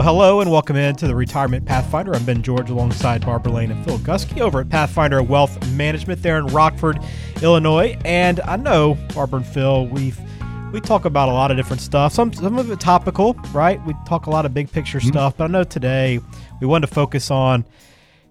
Well, hello and welcome into the Retirement Pathfinder. I'm Ben George alongside Barbara Lane and Phil Gusky over at Pathfinder Wealth Management there in Rockford, Illinois. And I know, Barbara and Phil, we've we talk about a lot of different stuff. Some some of it topical, right? We talk a lot of big picture mm-hmm. stuff, but I know today we wanted to focus on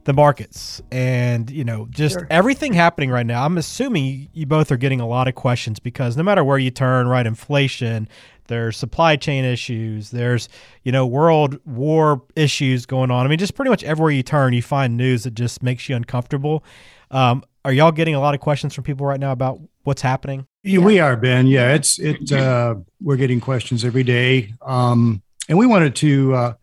the markets and you know just sure. everything happening right now. I'm assuming you both are getting a lot of questions because no matter where you turn, right, inflation, there's supply chain issues, there's, you know, world war issues going on. I mean, just pretty much everywhere you turn, you find news that just makes you uncomfortable. Um, are y'all getting a lot of questions from people right now about what's happening? Yeah, we are, Ben. Yeah, it's it. Uh, we're getting questions every day, um, and we wanted to uh,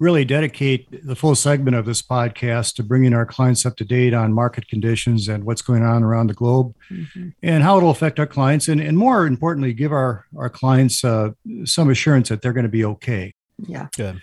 really dedicate the full segment of this podcast to bringing our clients up to date on market conditions and what's going on around the globe mm-hmm. and how it'll affect our clients and, and more importantly give our our clients uh, some assurance that they're going to be okay. Yeah. Good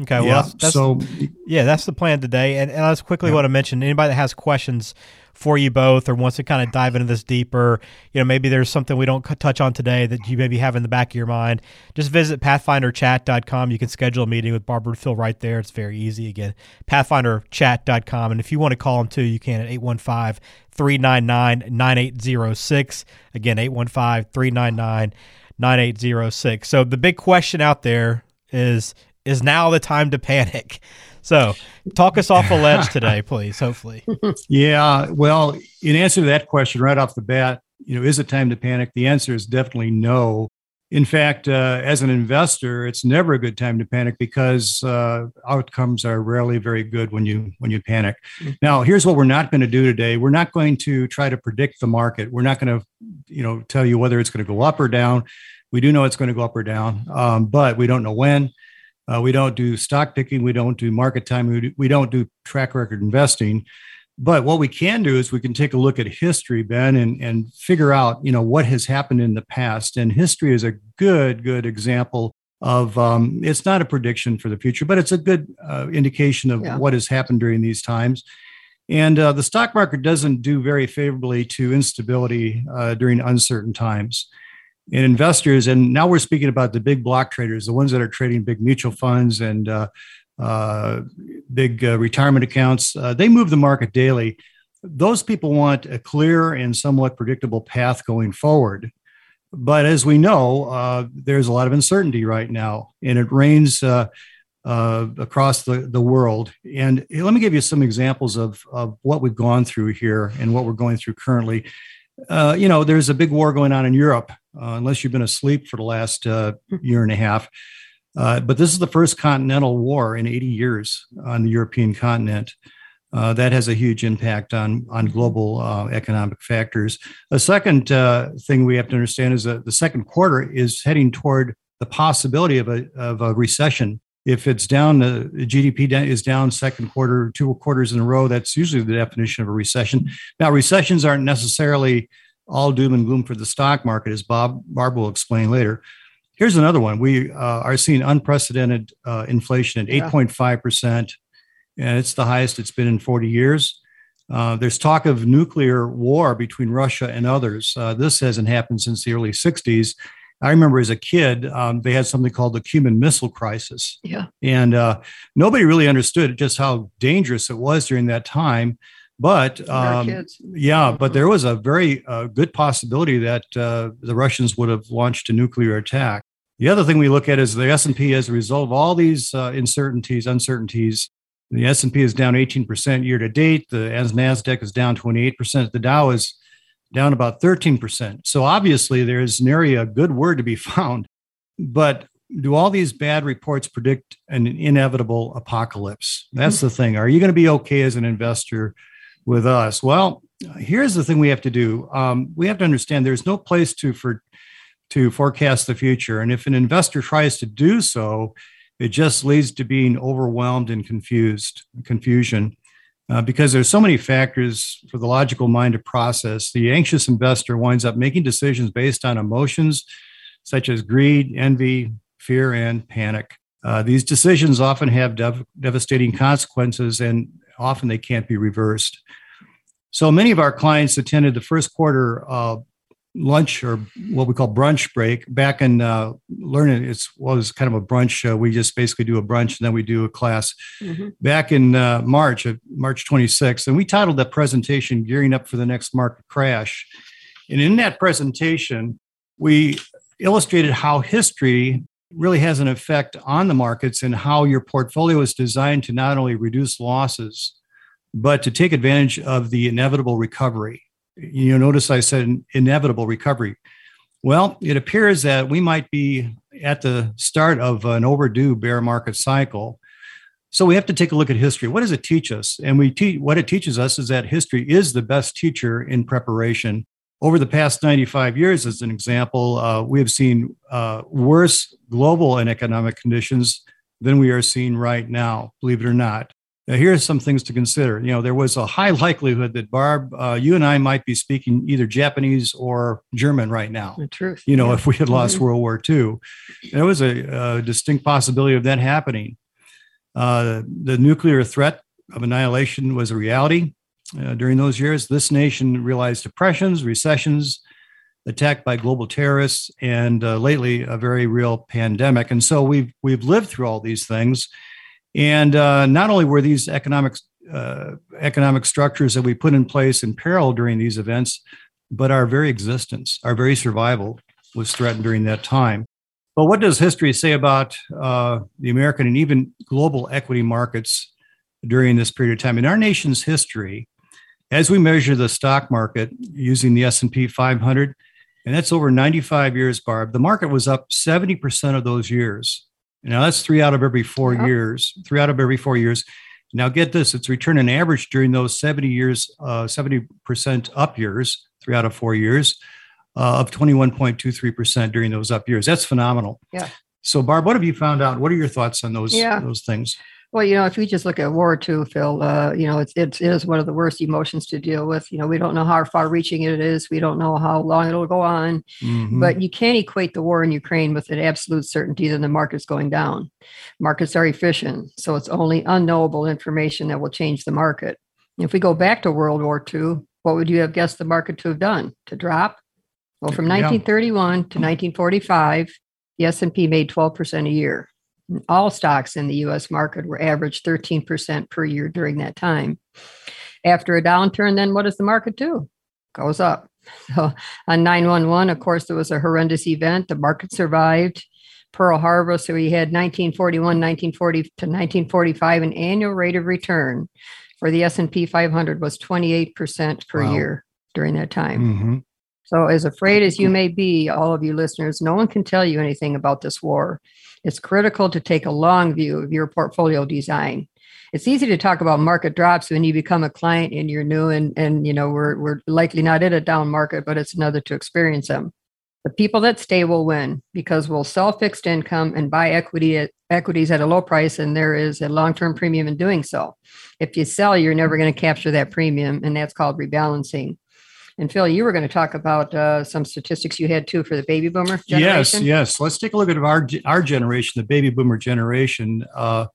Okay, well, yeah, that's, that's, so yeah, that's the plan today. And, and I just quickly yeah. want to mention anybody that has questions for you both or wants to kind of dive into this deeper, you know, maybe there's something we don't touch on today that you maybe have in the back of your mind, just visit pathfinderchat.com. You can schedule a meeting with Barbara and Phil right there. It's very easy. Again, pathfinderchat.com. And if you want to call them too, you can at 815 399 9806. Again, 815 399 9806. So the big question out there is is now the time to panic? So, talk us off a ledge today, please. Hopefully. Yeah. Well, in answer to that question, right off the bat, you know, is it time to panic? The answer is definitely no. In fact, uh, as an investor, it's never a good time to panic because uh, outcomes are rarely very good when you when you panic. Mm-hmm. Now, here's what we're not going to do today. We're not going to try to predict the market. We're not going to, you know, tell you whether it's going to go up or down. We do know it's going to go up or down, um, but we don't know when. Uh, we don't do stock picking. We don't do market time. We, do, we don't do track record investing. But what we can do is we can take a look at history, Ben, and, and figure out, you know, what has happened in the past. And history is a good, good example of um, it's not a prediction for the future, but it's a good uh, indication of yeah. what has happened during these times. And uh, the stock market doesn't do very favorably to instability uh, during uncertain times and investors. And now we're speaking about the big block traders, the ones that are trading big mutual funds and uh, uh, big uh, retirement accounts. Uh, they move the market daily. Those people want a clear and somewhat predictable path going forward. But as we know, uh, there's a lot of uncertainty right now, and it reigns uh, across the, the world. And let me give you some examples of, of what we've gone through here and what we're going through currently. You know, there's a big war going on in Europe uh, unless you've been asleep for the last uh, year and a half. Uh, but this is the first continental war in 80 years on the European continent. Uh, that has a huge impact on on global uh, economic factors. A second uh, thing we have to understand is that the second quarter is heading toward the possibility of a of a recession. If it's down, the GDP is down second quarter, two quarters in a row. That's usually the definition of a recession. Now, recessions aren't necessarily all doom and gloom for the stock market, as Bob Barb will explain later. Here's another one. We uh, are seeing unprecedented uh, inflation at 8.5%, and it's the highest it's been in 40 years. Uh, there's talk of nuclear war between Russia and others. Uh, this hasn't happened since the early 60s. I remember as a kid, um, they had something called the Cuban Missile Crisis. Yeah. And uh, nobody really understood just how dangerous it was during that time. But um, yeah, but there was a very uh, good possibility that uh, the Russians would have launched a nuclear attack. The other thing we look at is the S&P as a result of all these uh, uncertainties, uncertainties. The S&P is down 18% year to date. The Nasdaq is down 28%. The Dow is down about 13%. So obviously there's an area, a good word to be found. But do all these bad reports predict an inevitable apocalypse? That's the thing. Are you going to be okay as an investor with us? Well, here's the thing we have to do. Um, we have to understand there's no place to for to forecast the future, and if an investor tries to do so, it just leads to being overwhelmed and confused, confusion. Uh, because there's so many factors for the logical mind to process, the anxious investor winds up making decisions based on emotions such as greed, envy, fear, and panic. Uh, these decisions often have dev- devastating consequences and often they can't be reversed. So many of our clients attended the first quarter uh, lunch or what we call brunch break. Back in uh, learning it's was kind of a brunch uh, we just basically do a brunch and then we do a class. Mm-hmm. back in uh, march of march 26th and we titled that presentation gearing up for the next market crash. And in that presentation we illustrated how history really has an effect on the markets and how your portfolio is designed to not only reduce losses but to take advantage of the inevitable recovery you notice I said inevitable recovery. Well, it appears that we might be at the start of an overdue bear market cycle. So we have to take a look at history. What does it teach us? And we te- what it teaches us is that history is the best teacher in preparation. Over the past 95 years, as an example, uh, we have seen uh, worse global and economic conditions than we are seeing right now, believe it or not. Now, here's some things to consider. You know, there was a high likelihood that Barb, uh, you and I might be speaking either Japanese or German right now. The truth. You know, yeah. if we had lost mm-hmm. World War II, there was a, a, distinct possibility of that happening. Uh, the nuclear threat of annihilation was a reality uh, during those years. This nation realized depressions, recessions, attacked by global terrorists, and uh, lately a very real pandemic. And so we've we've lived through all these things and uh, not only were these economic uh, economic structures that we put in place in peril during these events, but our very existence, our very survival was threatened during that time. But what does history say about uh, the American and even global equity markets during this period of time? In our nation's history, as we measure the stock market using the S&P 500, and that's over 95 years, Barb, the market was up 70% of those years. Now that's three out of every four years. Three out of every four years. Now get this: its return on average during those seventy years, uh, seventy percent up years, three out of four years, uh, of twenty one point two three percent during those up years. That's phenomenal. Yeah. So, Barb, what have you found out? What are your thoughts on those yeah. those things? Well, you know, if we just look at war too, Phil, uh, you know, it's, it's, it is one of the worst emotions to deal with. You know, we don't know how far reaching it is. We don't know how long it'll go on. Mm-hmm. But you can't equate the war in Ukraine with an absolute certainty that the market's going down. Markets are efficient. So it's only unknowable information that will change the market. If we go back to World War II, what would you have guessed the market to have done? To drop? Well, from 1931 yeah. to 1945, the S&P made 12% a year all stocks in the US market were averaged 13% per year during that time. After a downturn, then what does the market do? Goes up. So on 911, of course, there was a horrendous event. The market survived. Pearl Harbor, so we had 1941, 1940 to 1945, an annual rate of return for the S&P 500 was 28% per wow. year during that time. Mm-hmm. So, as afraid as you may be, all of you listeners, no one can tell you anything about this war. It's critical to take a long view of your portfolio design. It's easy to talk about market drops when you become a client and you're new and, and you know we're, we're likely not in a down market, but it's another to experience them. The people that stay will win because we'll sell fixed income and buy equity at, equities at a low price, and there is a long-term premium in doing so. If you sell, you're never going to capture that premium, and that's called rebalancing. And Phil, you were going to talk about uh, some statistics you had too for the baby boomer generation. Yes, yes. Let's take a look at our our generation, the baby boomer generation. Uh,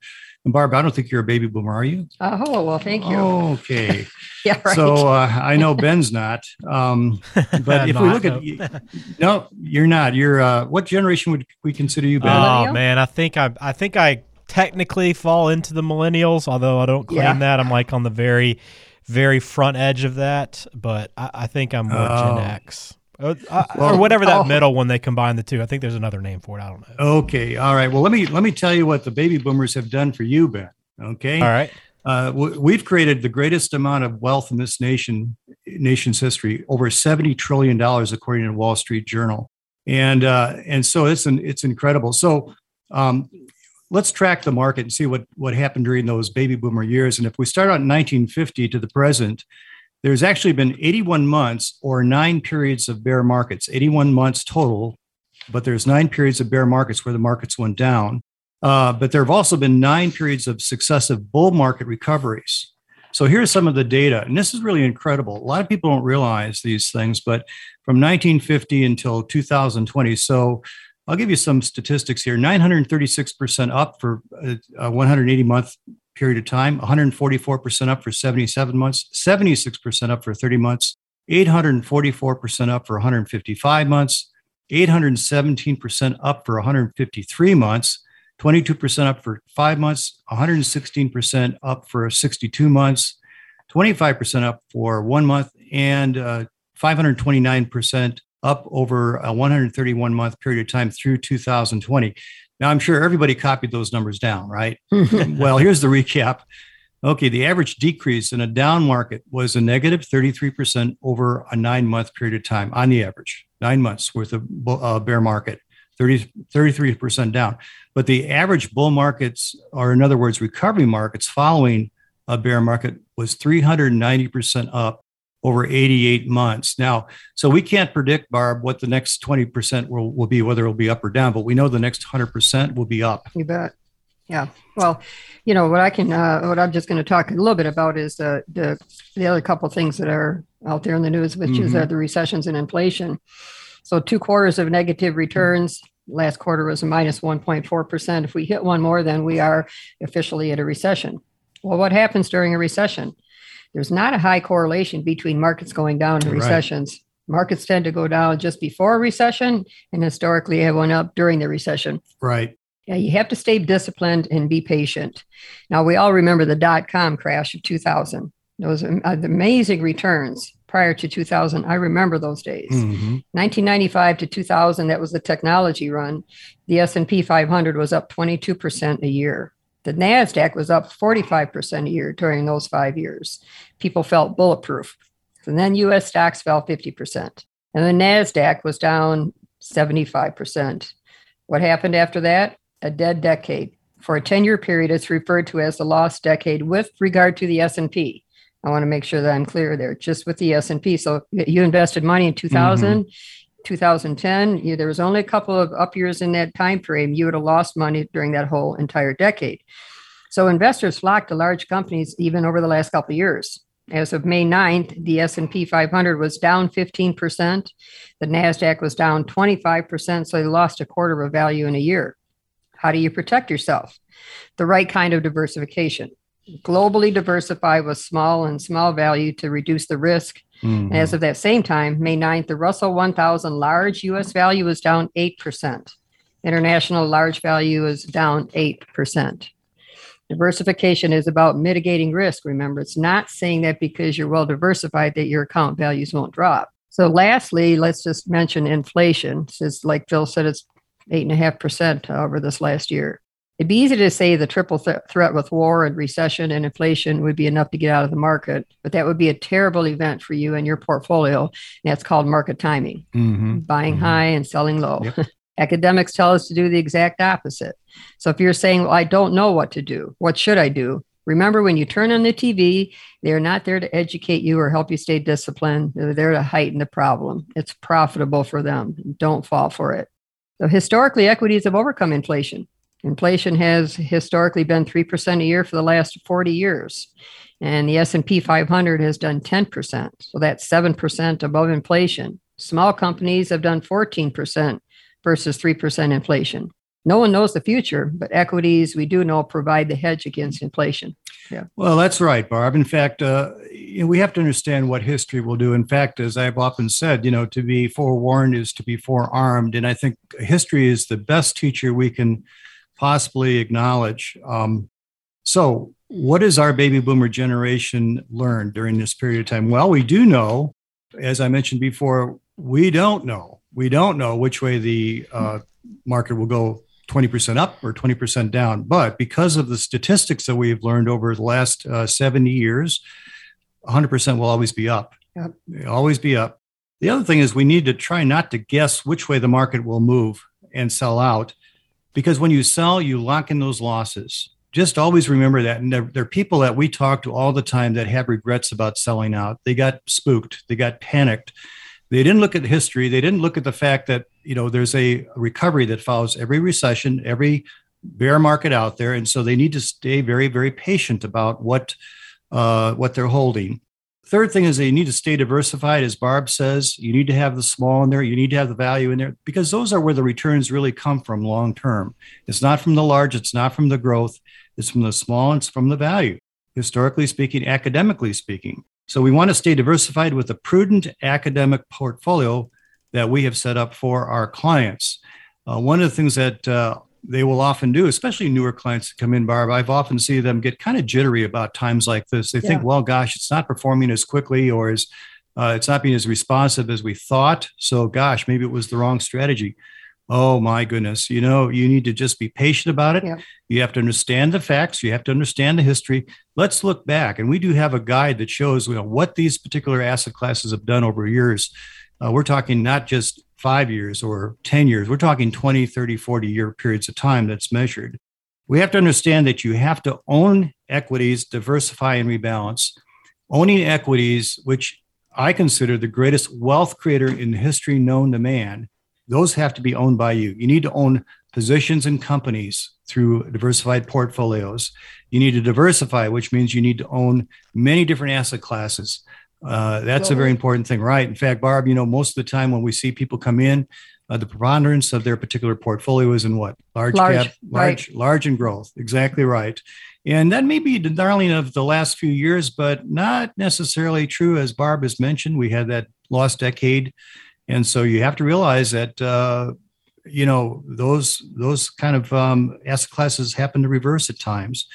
and Barb, I don't think you're a baby boomer, are you? Oh well, thank you. Okay. yeah. Right. So uh, I know Ben's not. Um, but if we look at you, no, you're not. You're uh, what generation would we consider you, Ben? Oh man, I think I I think I technically fall into the millennials, although I don't claim yeah. that. I'm like on the very very front edge of that, but I, I think I'm more oh. Gen X. Or, uh, well, or whatever that oh. middle when they combine the two. I think there's another name for it. I don't know. Okay. All right. Well, let me let me tell you what the baby boomers have done for you, Ben. Okay. All right. Uh, we've created the greatest amount of wealth in this nation nation's history, over seventy trillion dollars, according to Wall Street Journal, and uh, and so it's an, it's incredible. So um, let's track the market and see what, what happened during those baby boomer years. And if we start on 1950 to the present, there's actually been 81 months or nine periods of bear markets, 81 months total, but there's nine periods of bear markets where the markets went down. Uh, but there have also been nine periods of successive bull market recoveries. So here's some of the data, and this is really incredible. A lot of people don't realize these things, but from 1950 until 2020, so I'll give you some statistics here. 936% up for a 180 month period of time, 144% up for 77 months, 76% up for 30 months, 844% up for 155 months, 817% up for 153 months, 22% up for five months, 116% up for 62 months, 25% up for one month, and uh, 529% up over a 131 month period of time through 2020. Now, I'm sure everybody copied those numbers down, right? well, here's the recap. Okay, the average decrease in a down market was a negative 33% over a nine month period of time on the average, nine months worth of uh, bear market, 30, 33% down. But the average bull markets, or in other words, recovery markets following a bear market, was 390% up over 88 months. Now, so we can't predict, Barb, what the next 20% will, will be, whether it'll be up or down, but we know the next 100% will be up. You bet. Yeah. Well, you know what I can, uh, what I'm just going to talk a little bit about is the the, the other couple things that are out there in the news, which mm-hmm. is uh, mm-hmm. the recessions and inflation. So two quarters of negative returns. Last quarter was a minus minus 1.4 percent. If we hit one more, then we are officially at a recession. Well, what happens during a recession? There's not a high correlation between markets going down and recessions. Right. Markets tend to go down just before a recession, and historically have went up during the recession. Right. Yeah, you have to stay disciplined and be patient. Now, we all remember the dot com crash of 2000. Those amazing returns prior to 2000. I remember those days. Mm-hmm. 1995 to 2000, that was the technology run. The S&P 500 was up 22% a year. The NASDAQ was up 45% a year during those five years. People felt bulletproof. And then US stocks fell 50%. And the NASDAQ was down 75%. What happened after that? A dead decade. For a 10-year period, it's referred to as the lost decade with regard to the S&P. I want to make sure that I'm clear there, just with the S&P. So you invested money in 2000, mm-hmm. 2010, you, there was only a couple of up years in that time frame. You would have lost money during that whole entire decade. So investors flocked to large companies even over the last couple of years. As of May 9th, the S&P 500 was down 15%. The Nasdaq was down 25%, so they lost a quarter of value in a year. How do you protect yourself? The right kind of diversification. Globally diversify with small and small value to reduce the risk Mm-hmm. As of that same time, May 9th, the Russell 1000 large US value was down 8%. International large value is down 8%. Diversification is about mitigating risk. Remember, it's not saying that because you're well diversified that your account values won't drop. So, lastly, let's just mention inflation. Since, like Phil said, it's eight and a half percent over this last year. It'd be easy to say the triple th- threat with war and recession and inflation would be enough to get out of the market, but that would be a terrible event for you and your portfolio. And that's called market timing, mm-hmm. buying mm-hmm. high and selling low. Yep. Academics tell us to do the exact opposite. So if you're saying, well, I don't know what to do, what should I do? Remember, when you turn on the TV, they're not there to educate you or help you stay disciplined. They're there to heighten the problem. It's profitable for them. Don't fall for it. So historically, equities have overcome inflation. Inflation has historically been 3% a year for the last 40 years. And the S&P 500 has done 10%. So that's 7% above inflation. Small companies have done 14% versus 3% inflation. No one knows the future, but equities we do know provide the hedge against inflation. Yeah. Well, that's right, Barb. In fact, uh, we have to understand what history will do. In fact, as I've often said, you know, to be forewarned is to be forearmed, and I think history is the best teacher we can possibly acknowledge. Um, so, what has our baby boomer generation learned during this period of time? Well, we do know, as I mentioned before, we don't know. We don't know which way the uh, market will go 20% up or 20% down. But because of the statistics that we've learned over the last uh, 70 years, 100% will always be up. Yep. Always be up. The other thing is we need to try not to guess which way the market will move and sell out because when you sell, you lock in those losses. Just always remember that. And there, there, are people that we talk to all the time that have regrets about selling out. They got spooked, they got panicked. They didn't look at history. They didn't look at the fact that you know there's a recovery that follows every recession, every bear market out there, and so they need to stay very, very patient about what uh, what they're holding. Third thing is that you need to stay diversified, as Barb says. You need to have the small in there. You need to have the value in there because those are where the returns really come from long term. It's not from the large, it's not from the growth, it's from the small, and it's from the value, historically speaking, academically speaking. So we want to stay diversified with a prudent academic portfolio that we have set up for our clients. Uh, one of the things that uh, they will often do, especially newer clients that come in, Barb. I've often see them get kind of jittery about times like this. They yeah. think, well, gosh, it's not performing as quickly or as uh, it's not being as responsive as we thought. So, gosh, maybe it was the wrong strategy. Oh my goodness. You know, you need to just be patient about it. Yeah. You have to understand the facts. You have to understand the history. Let's look back. And we do have a guide that shows you know, what these particular asset classes have done over years. Uh, we're talking not just five years or 10 years. We're talking 20, 30, 40 year periods of time that's measured. We have to understand that you have to own equities, diversify, and rebalance. Owning equities, which I consider the greatest wealth creator in history known to man, those have to be owned by you. You need to own positions in companies through diversified portfolios. You need to diversify, which means you need to own many different asset classes. Uh, that's a very important thing, right? In fact, Barb, you know, most of the time when we see people come in, uh, the preponderance of their particular portfolio is in what large, large cap, large, right. large and growth. Exactly right. And that may be the darling of the last few years, but not necessarily true. As Barb has mentioned, we had that lost decade, and so you have to realize that uh, you know those those kind of um, asset classes happen to reverse at times.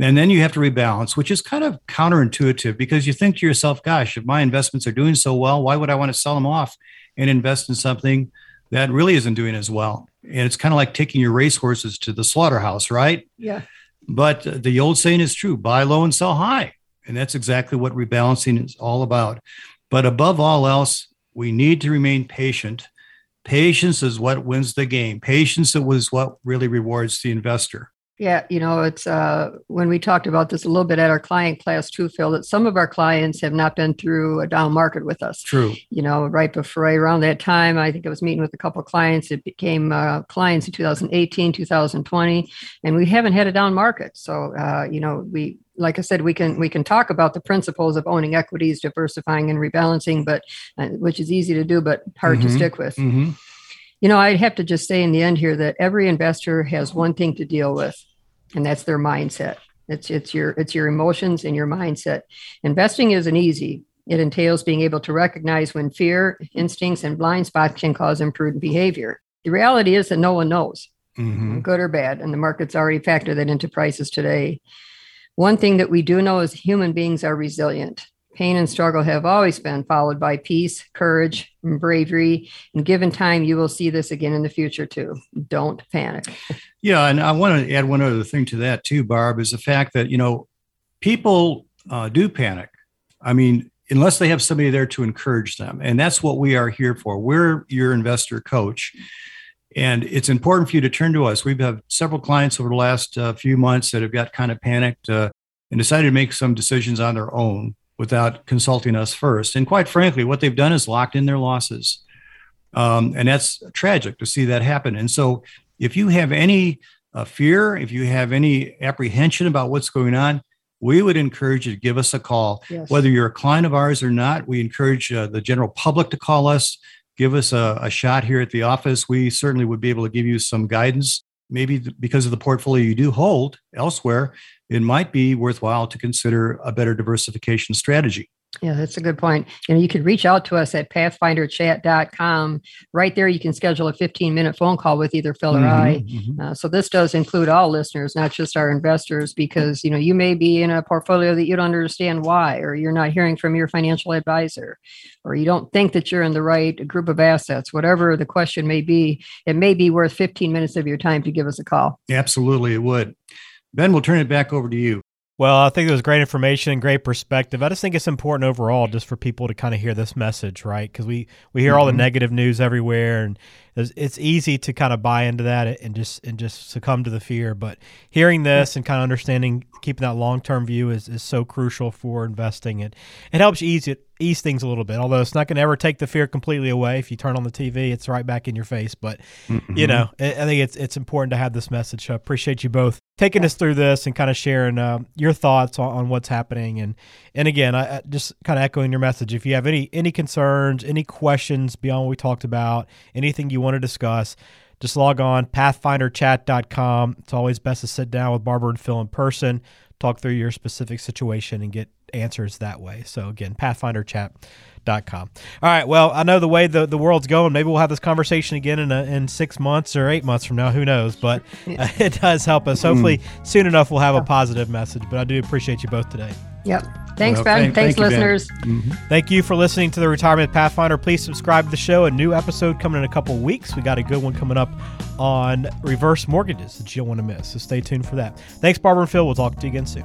And then you have to rebalance, which is kind of counterintuitive because you think to yourself, gosh, if my investments are doing so well, why would I want to sell them off and invest in something that really isn't doing as well? And it's kind of like taking your racehorses to the slaughterhouse, right? Yeah. But the old saying is true buy low and sell high. And that's exactly what rebalancing is all about. But above all else, we need to remain patient. Patience is what wins the game. Patience is what really rewards the investor. Yeah, you know, it's uh, when we talked about this a little bit at our client class too, Phil, that some of our clients have not been through a down market with us. True. You know, right before right around that time, I think I was meeting with a couple of clients. It became uh, clients in 2018, 2020, and we haven't had a down market. So, uh, you know, we like I said, we can we can talk about the principles of owning equities, diversifying, and rebalancing, but uh, which is easy to do, but hard mm-hmm. to stick with. Mm-hmm. You know, I'd have to just say in the end here that every investor has one thing to deal with, and that's their mindset. It's it's your it's your emotions and your mindset. Investing isn't easy. It entails being able to recognize when fear, instincts, and blind spots can cause imprudent behavior. The reality is that no one knows, mm-hmm. good or bad, and the market's already factored that into prices today. One thing that we do know is human beings are resilient. Pain and struggle have always been followed by peace, courage, and bravery. And given time, you will see this again in the future too. Don't panic. Yeah, and I want to add one other thing to that too, Barb, is the fact that you know people uh, do panic. I mean, unless they have somebody there to encourage them, and that's what we are here for. We're your investor coach. And it's important for you to turn to us. We've had several clients over the last uh, few months that have got kind of panicked uh, and decided to make some decisions on their own without consulting us first. And quite frankly, what they've done is locked in their losses. Um, and that's tragic to see that happen. And so, if you have any uh, fear, if you have any apprehension about what's going on, we would encourage you to give us a call. Yes. Whether you're a client of ours or not, we encourage uh, the general public to call us, give us a, a shot here at the office. We certainly would be able to give you some guidance. Maybe because of the portfolio you do hold elsewhere, it might be worthwhile to consider a better diversification strategy. Yeah, that's a good point. You know, you could reach out to us at pathfinderchat.com. Right there, you can schedule a 15 minute phone call with either Phil or mm-hmm, I. Mm-hmm. Uh, so this does include all listeners, not just our investors, because, you know, you may be in a portfolio that you don't understand why, or you're not hearing from your financial advisor, or you don't think that you're in the right group of assets, whatever the question may be, it may be worth 15 minutes of your time to give us a call. Absolutely, it would. Ben, we'll turn it back over to you. Well, I think it was great information, and great perspective. I just think it's important overall just for people to kind of hear this message, right? Because we, we hear mm-hmm. all the mm-hmm. negative news everywhere, and it's easy to kind of buy into that and just and just succumb to the fear. But hearing this and kind of understanding, keeping that long term view is, is so crucial for investing. It it helps ease it ease things a little bit. Although it's not going to ever take the fear completely away. If you turn on the TV, it's right back in your face. But mm-hmm. you know, I think it's it's important to have this message. I appreciate you both taking us through this and kind of sharing uh, your thoughts on, on, what's happening. And and again, I, I just kind of echoing your message. If you have any any concerns, any questions beyond what we talked about, anything you want to discuss. Just log on pathfinderchat.com. It's always best to sit down with Barbara and Phil in person, talk through your specific situation, and get answers that way. So again, pathfinderchat.com. All right. Well, I know the way the, the world's going. Maybe we'll have this conversation again in a, in six months or eight months from now. Who knows? But uh, it does help us. Hopefully, mm. soon enough we'll have a positive message. But I do appreciate you both today. Yep. Thanks, well, Ben. Thank, Thanks, thank listeners. ben. Mm-hmm. Thank you for listening to the Retirement Pathfinder. Please subscribe to the show. A new episode coming in a couple weeks. We got a good one coming up on reverse mortgages that you don't want to miss. So stay tuned for that. Thanks, Barbara and Phil. We'll talk to you again soon.